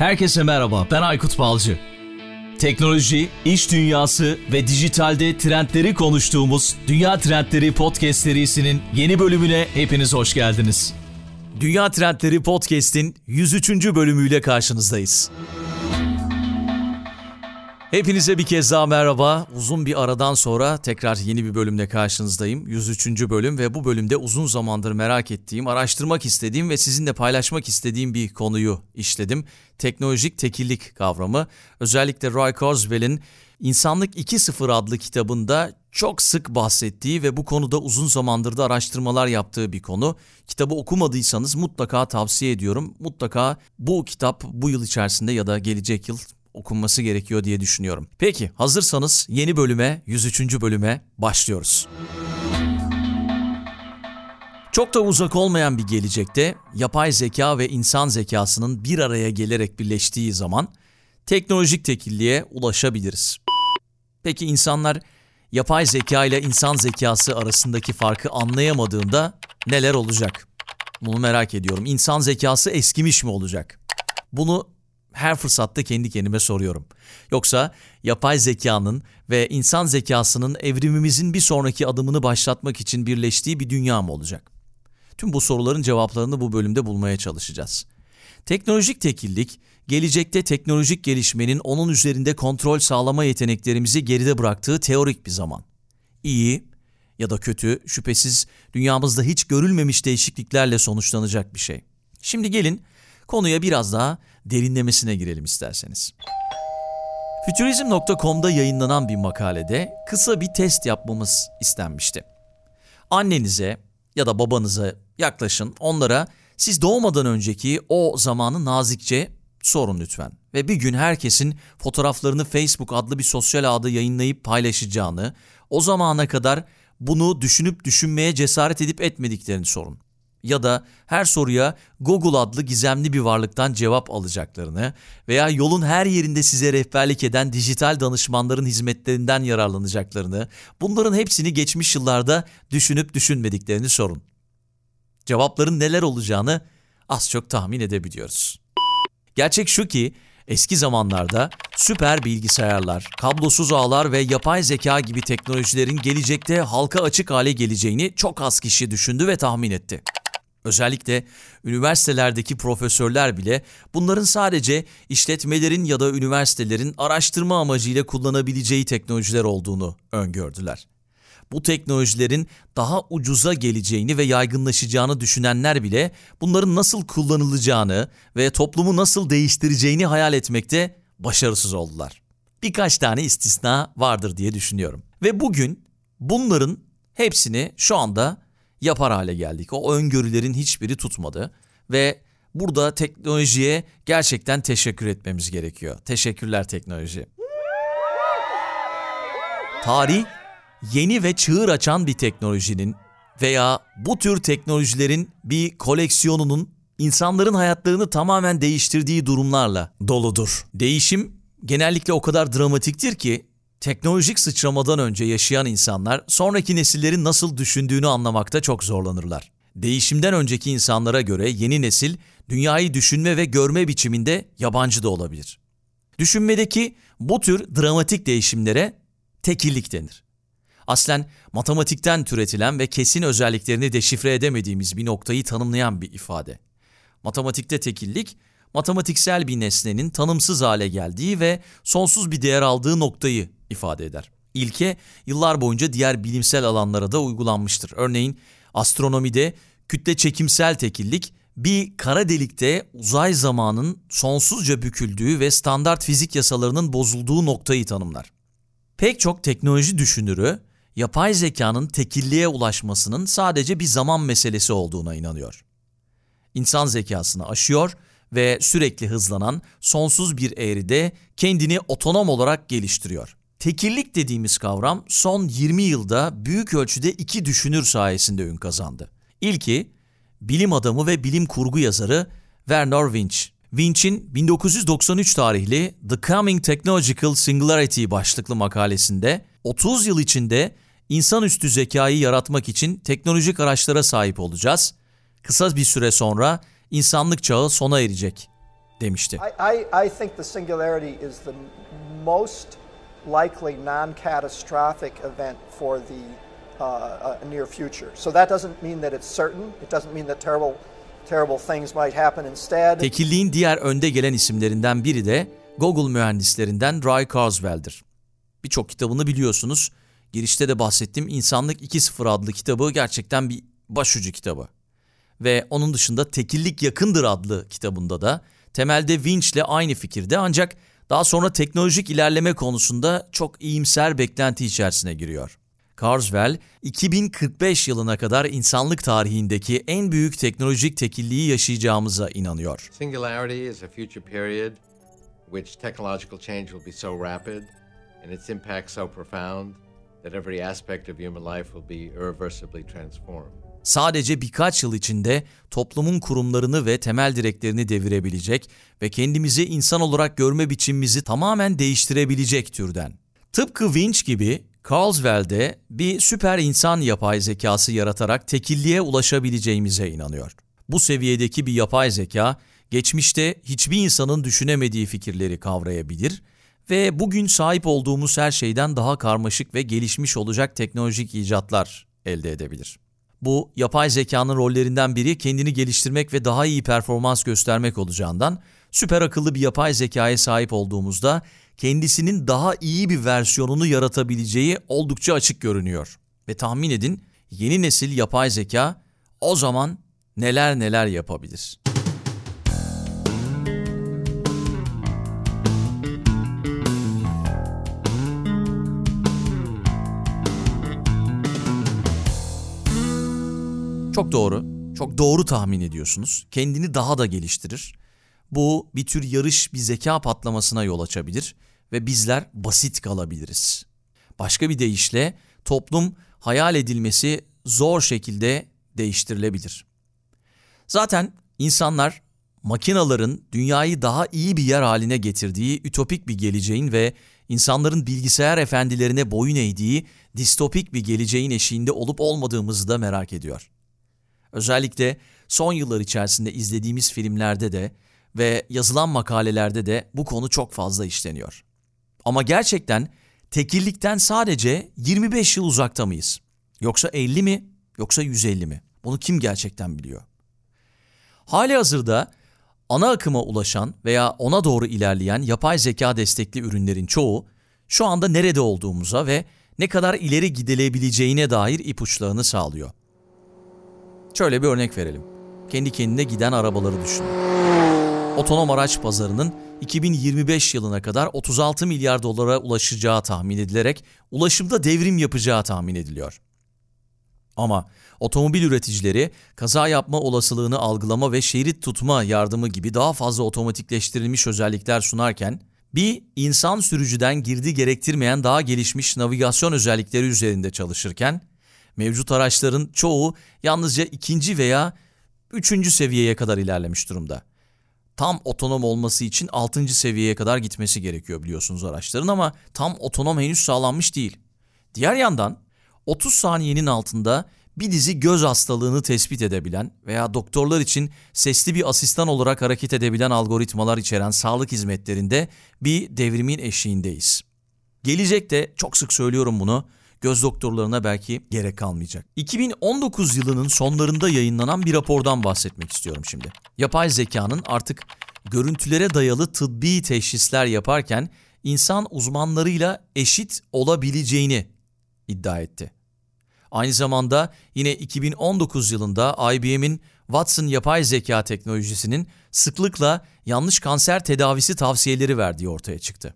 Herkese merhaba, ben Aykut Balcı. Teknoloji, iş dünyası ve dijitalde trendleri konuştuğumuz Dünya Trendleri Podcast serisinin yeni bölümüne hepiniz hoş geldiniz. Dünya Trendleri Podcast'in 103. bölümüyle karşınızdayız. Hepinize bir kez daha merhaba. Uzun bir aradan sonra tekrar yeni bir bölümle karşınızdayım. 103. bölüm ve bu bölümde uzun zamandır merak ettiğim, araştırmak istediğim ve sizinle paylaşmak istediğim bir konuyu işledim. Teknolojik tekillik kavramı. Özellikle Roy Kurzweil'in İnsanlık 2.0 adlı kitabında çok sık bahsettiği ve bu konuda uzun zamandır da araştırmalar yaptığı bir konu. Kitabı okumadıysanız mutlaka tavsiye ediyorum. Mutlaka bu kitap bu yıl içerisinde ya da gelecek yıl okunması gerekiyor diye düşünüyorum. Peki hazırsanız yeni bölüme 103. bölüme başlıyoruz. Çok da uzak olmayan bir gelecekte yapay zeka ve insan zekasının bir araya gelerek birleştiği zaman teknolojik tekilliğe ulaşabiliriz. Peki insanlar yapay zeka ile insan zekası arasındaki farkı anlayamadığında neler olacak? Bunu merak ediyorum. İnsan zekası eskimiş mi olacak? Bunu her fırsatta kendi kendime soruyorum. Yoksa yapay zekanın ve insan zekasının evrimimizin bir sonraki adımını başlatmak için birleştiği bir dünya mı olacak? Tüm bu soruların cevaplarını bu bölümde bulmaya çalışacağız. Teknolojik tekillik, gelecekte teknolojik gelişmenin onun üzerinde kontrol sağlama yeteneklerimizi geride bıraktığı teorik bir zaman. İyi ya da kötü, şüphesiz dünyamızda hiç görülmemiş değişikliklerle sonuçlanacak bir şey. Şimdi gelin konuya biraz daha derinlemesine girelim isterseniz. Futurizm.com'da yayınlanan bir makalede kısa bir test yapmamız istenmişti. Annenize ya da babanıza yaklaşın, onlara siz doğmadan önceki o zamanı nazikçe sorun lütfen. Ve bir gün herkesin fotoğraflarını Facebook adlı bir sosyal ağda yayınlayıp paylaşacağını, o zamana kadar bunu düşünüp düşünmeye cesaret edip etmediklerini sorun ya da her soruya Google adlı gizemli bir varlıktan cevap alacaklarını veya yolun her yerinde size rehberlik eden dijital danışmanların hizmetlerinden yararlanacaklarını, bunların hepsini geçmiş yıllarda düşünüp düşünmediklerini sorun. Cevapların neler olacağını az çok tahmin edebiliyoruz. Gerçek şu ki eski zamanlarda süper bilgisayarlar, kablosuz ağlar ve yapay zeka gibi teknolojilerin gelecekte halka açık hale geleceğini çok az kişi düşündü ve tahmin etti. Özellikle üniversitelerdeki profesörler bile bunların sadece işletmelerin ya da üniversitelerin araştırma amacıyla kullanabileceği teknolojiler olduğunu öngördüler. Bu teknolojilerin daha ucuza geleceğini ve yaygınlaşacağını düşünenler bile bunların nasıl kullanılacağını ve toplumu nasıl değiştireceğini hayal etmekte başarısız oldular. Birkaç tane istisna vardır diye düşünüyorum. Ve bugün bunların hepsini şu anda yapar hale geldik. O öngörülerin hiçbiri tutmadı ve burada teknolojiye gerçekten teşekkür etmemiz gerekiyor. Teşekkürler teknoloji. Tarih yeni ve çığır açan bir teknolojinin veya bu tür teknolojilerin bir koleksiyonunun insanların hayatlarını tamamen değiştirdiği durumlarla doludur. Değişim genellikle o kadar dramatiktir ki Teknolojik sıçramadan önce yaşayan insanlar sonraki nesillerin nasıl düşündüğünü anlamakta çok zorlanırlar. Değişimden önceki insanlara göre yeni nesil dünyayı düşünme ve görme biçiminde yabancı da olabilir. Düşünmedeki bu tür dramatik değişimlere tekillik denir. Aslen matematikten türetilen ve kesin özelliklerini deşifre edemediğimiz bir noktayı tanımlayan bir ifade. Matematikte tekillik, matematiksel bir nesnenin tanımsız hale geldiği ve sonsuz bir değer aldığı noktayı ifade eder. İlke yıllar boyunca diğer bilimsel alanlara da uygulanmıştır. Örneğin astronomide kütle çekimsel tekillik bir kara delikte uzay zamanın sonsuzca büküldüğü ve standart fizik yasalarının bozulduğu noktayı tanımlar. Pek çok teknoloji düşünürü yapay zekanın tekilliğe ulaşmasının sadece bir zaman meselesi olduğuna inanıyor. İnsan zekasını aşıyor ve sürekli hızlanan sonsuz bir eğride kendini otonom olarak geliştiriyor. Tekillik dediğimiz kavram son 20 yılda büyük ölçüde iki düşünür sayesinde ün kazandı. İlki bilim adamı ve bilim kurgu yazarı Werner Winch. Winch'in 1993 tarihli The Coming Technological Singularity başlıklı makalesinde 30 yıl içinde insanüstü zekayı yaratmak için teknolojik araçlara sahip olacağız. Kısa bir süre sonra insanlık çağı sona erecek demişti. I, I, I think the singularity is the most likely non-catastrophic event for the uh, uh, near future. So that doesn't mean that it's certain. It doesn't mean that terrible terrible things might happen instead. Tekilliğin diğer önde gelen isimlerinden biri de Google mühendislerinden Ray Kurzweil'dir. Birçok kitabını biliyorsunuz. Girişte de bahsettiğim İnsanlık 2.0 adlı kitabı gerçekten bir başucu kitabı. Ve onun dışında Tekillik Yakındır adlı kitabında da temelde Winch ile aynı fikirde ancak daha sonra teknolojik ilerleme konusunda çok iyimser beklenti içerisine giriyor. Carswell, 2045 yılına kadar insanlık tarihindeki en büyük teknolojik tekilliği yaşayacağımıza inanıyor. Singularity is a future period which technological change will be so rapid and its impact so profound that every aspect of human life will be irreversibly transformed. Sadece birkaç yıl içinde toplumun kurumlarını ve temel direklerini devirebilecek ve kendimizi insan olarak görme biçimimizi tamamen değiştirebilecek türden. Tıpkı Winch gibi Carlswell bir süper insan yapay zekası yaratarak tekilliğe ulaşabileceğimize inanıyor. Bu seviyedeki bir yapay zeka, geçmişte hiçbir insanın düşünemediği fikirleri kavrayabilir ve bugün sahip olduğumuz her şeyden daha karmaşık ve gelişmiş olacak teknolojik icatlar elde edebilir. Bu yapay zekanın rollerinden biri kendini geliştirmek ve daha iyi performans göstermek olacağından süper akıllı bir yapay zekaya sahip olduğumuzda kendisinin daha iyi bir versiyonunu yaratabileceği oldukça açık görünüyor. Ve tahmin edin yeni nesil yapay zeka o zaman neler neler yapabilir. Çok doğru. Çok doğru tahmin ediyorsunuz. Kendini daha da geliştirir. Bu bir tür yarış, bir zeka patlamasına yol açabilir ve bizler basit kalabiliriz. Başka bir deyişle toplum hayal edilmesi zor şekilde değiştirilebilir. Zaten insanlar makinaların dünyayı daha iyi bir yer haline getirdiği ütopik bir geleceğin ve insanların bilgisayar efendilerine boyun eğdiği distopik bir geleceğin eşiğinde olup olmadığımızı da merak ediyor. Özellikle son yıllar içerisinde izlediğimiz filmlerde de ve yazılan makalelerde de bu konu çok fazla işleniyor. Ama gerçekten tekillikten sadece 25 yıl uzakta mıyız? Yoksa 50 mi? Yoksa 150 mi? Bunu kim gerçekten biliyor? Hali hazırda ana akıma ulaşan veya ona doğru ilerleyen yapay zeka destekli ürünlerin çoğu şu anda nerede olduğumuza ve ne kadar ileri gidilebileceğine dair ipuçlarını sağlıyor. Şöyle bir örnek verelim. Kendi kendine giden arabaları düşünün. Otonom araç pazarının 2025 yılına kadar 36 milyar dolara ulaşacağı tahmin edilerek ulaşımda devrim yapacağı tahmin ediliyor. Ama otomobil üreticileri kaza yapma olasılığını algılama ve şerit tutma yardımı gibi daha fazla otomatikleştirilmiş özellikler sunarken bir insan sürücüden girdi gerektirmeyen daha gelişmiş navigasyon özellikleri üzerinde çalışırken mevcut araçların çoğu yalnızca ikinci veya üçüncü seviyeye kadar ilerlemiş durumda. Tam otonom olması için altıncı seviyeye kadar gitmesi gerekiyor biliyorsunuz araçların ama tam otonom henüz sağlanmış değil. Diğer yandan 30 saniyenin altında bir dizi göz hastalığını tespit edebilen veya doktorlar için sesli bir asistan olarak hareket edebilen algoritmalar içeren sağlık hizmetlerinde bir devrimin eşiğindeyiz. Gelecekte çok sık söylüyorum bunu göz doktorlarına belki gerek kalmayacak. 2019 yılının sonlarında yayınlanan bir rapordan bahsetmek istiyorum şimdi. Yapay zekanın artık görüntülere dayalı tıbbi teşhisler yaparken insan uzmanlarıyla eşit olabileceğini iddia etti. Aynı zamanda yine 2019 yılında IBM'in Watson yapay zeka teknolojisinin sıklıkla yanlış kanser tedavisi tavsiyeleri verdiği ortaya çıktı.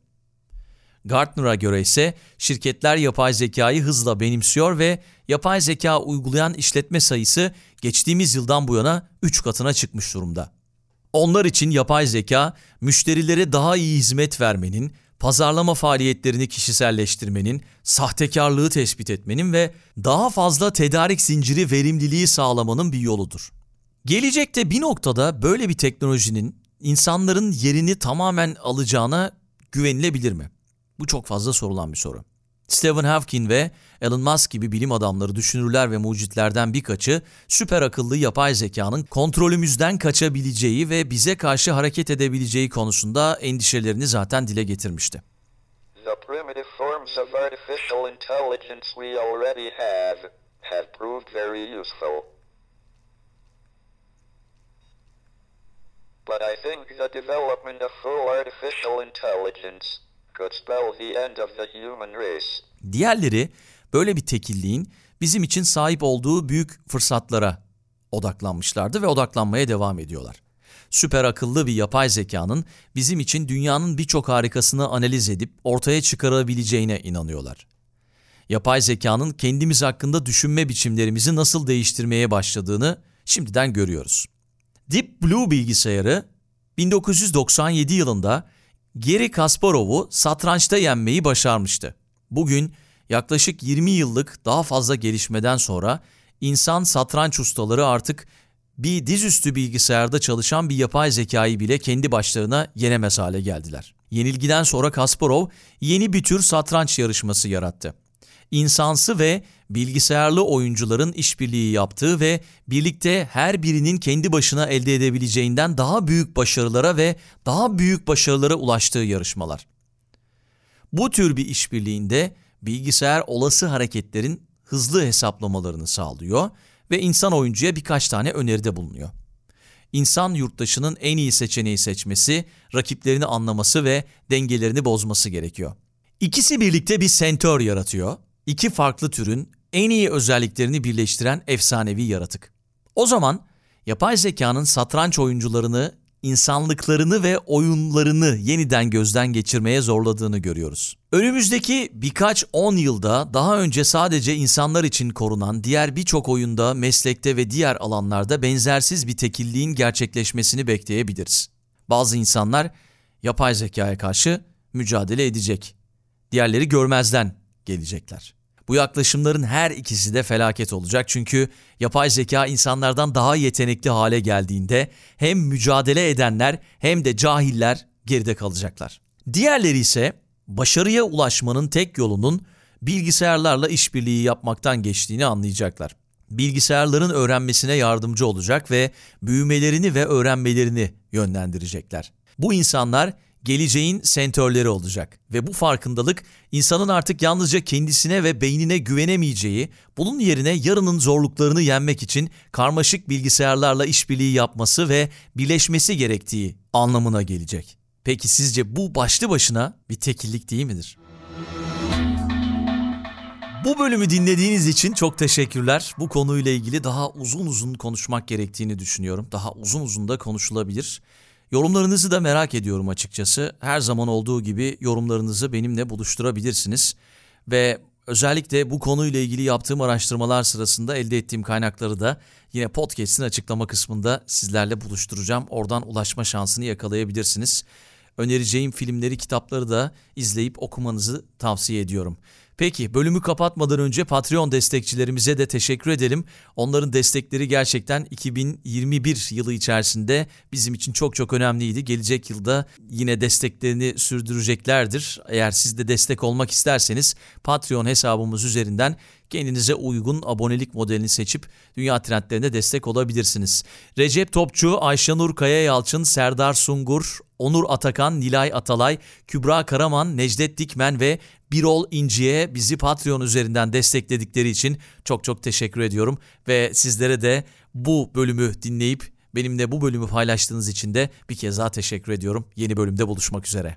Gartner'a göre ise şirketler yapay zekayı hızla benimsiyor ve yapay zeka uygulayan işletme sayısı geçtiğimiz yıldan bu yana 3 katına çıkmış durumda. Onlar için yapay zeka, müşterilere daha iyi hizmet vermenin, pazarlama faaliyetlerini kişiselleştirmenin, sahtekarlığı tespit etmenin ve daha fazla tedarik zinciri verimliliği sağlamanın bir yoludur. Gelecekte bir noktada böyle bir teknolojinin insanların yerini tamamen alacağına güvenilebilir mi? Bu çok fazla sorulan bir soru. Stephen Hawking ve Elon Musk gibi bilim adamları, düşünürler ve mucitlerden birkaçı süper akıllı yapay zekanın kontrolümüzden kaçabileceği ve bize karşı hareket edebileceği konusunda endişelerini zaten dile getirmişti. The primitive forms of artificial intelligence we already have have proved very useful. But I think the development of full artificial intelligence Diğerleri böyle bir tekilliğin bizim için sahip olduğu büyük fırsatlara odaklanmışlardı ve odaklanmaya devam ediyorlar. Süper akıllı bir yapay zekanın bizim için dünyanın birçok harikasını analiz edip ortaya çıkarabileceğine inanıyorlar. Yapay zekanın kendimiz hakkında düşünme biçimlerimizi nasıl değiştirmeye başladığını şimdiden görüyoruz. Deep Blue bilgisayarı 1997 yılında Gary Kasparov'u satrançta yenmeyi başarmıştı. Bugün yaklaşık 20 yıllık daha fazla gelişmeden sonra insan satranç ustaları artık bir dizüstü bilgisayarda çalışan bir yapay zekayı bile kendi başlarına yenemez hale geldiler. Yenilgiden sonra Kasparov yeni bir tür satranç yarışması yarattı. İnsansı ve bilgisayarlı oyuncuların işbirliği yaptığı ve birlikte her birinin kendi başına elde edebileceğinden daha büyük başarılara ve daha büyük başarılara ulaştığı yarışmalar. Bu tür bir işbirliğinde bilgisayar olası hareketlerin hızlı hesaplamalarını sağlıyor ve insan oyuncuya birkaç tane öneride bulunuyor. İnsan yurttaşının en iyi seçeneği seçmesi, rakiplerini anlaması ve dengelerini bozması gerekiyor. İkisi birlikte bir sentör yaratıyor. İki farklı türün en iyi özelliklerini birleştiren efsanevi yaratık. O zaman yapay zekanın satranç oyuncularını, insanlıklarını ve oyunlarını yeniden gözden geçirmeye zorladığını görüyoruz. Önümüzdeki birkaç on yılda daha önce sadece insanlar için korunan diğer birçok oyunda, meslekte ve diğer alanlarda benzersiz bir tekilliğin gerçekleşmesini bekleyebiliriz. Bazı insanlar yapay zekaya karşı mücadele edecek. Diğerleri görmezden gelecekler. Bu yaklaşımların her ikisi de felaket olacak çünkü yapay zeka insanlardan daha yetenekli hale geldiğinde hem mücadele edenler hem de cahiller geride kalacaklar. Diğerleri ise başarıya ulaşmanın tek yolunun bilgisayarlarla işbirliği yapmaktan geçtiğini anlayacaklar. Bilgisayarların öğrenmesine yardımcı olacak ve büyümelerini ve öğrenmelerini yönlendirecekler. Bu insanlar geleceğin sentörleri olacak ve bu farkındalık insanın artık yalnızca kendisine ve beynine güvenemeyeceği, bunun yerine yarının zorluklarını yenmek için karmaşık bilgisayarlarla işbirliği yapması ve birleşmesi gerektiği anlamına gelecek. Peki sizce bu başlı başına bir tekillik değil midir? Bu bölümü dinlediğiniz için çok teşekkürler. Bu konuyla ilgili daha uzun uzun konuşmak gerektiğini düşünüyorum. Daha uzun uzun da konuşulabilir. Yorumlarınızı da merak ediyorum açıkçası. Her zaman olduğu gibi yorumlarınızı benimle buluşturabilirsiniz. Ve özellikle bu konuyla ilgili yaptığım araştırmalar sırasında elde ettiğim kaynakları da yine podcast'in açıklama kısmında sizlerle buluşturacağım. Oradan ulaşma şansını yakalayabilirsiniz. Önereceğim filmleri, kitapları da izleyip okumanızı tavsiye ediyorum. Peki bölümü kapatmadan önce Patreon destekçilerimize de teşekkür edelim. Onların destekleri gerçekten 2021 yılı içerisinde bizim için çok çok önemliydi. Gelecek yılda yine desteklerini sürdüreceklerdir. Eğer siz de destek olmak isterseniz Patreon hesabımız üzerinden kendinize uygun abonelik modelini seçip dünya trendlerine destek olabilirsiniz. Recep Topçu, Ayşenur Kaya Yalçın, Serdar Sungur, Onur Atakan, Nilay Atalay, Kübra Karaman, Necdet Dikmen ve Birol İnci'ye bizi Patreon üzerinden destekledikleri için çok çok teşekkür ediyorum. Ve sizlere de bu bölümü dinleyip benimle bu bölümü paylaştığınız için de bir kez daha teşekkür ediyorum. Yeni bölümde buluşmak üzere.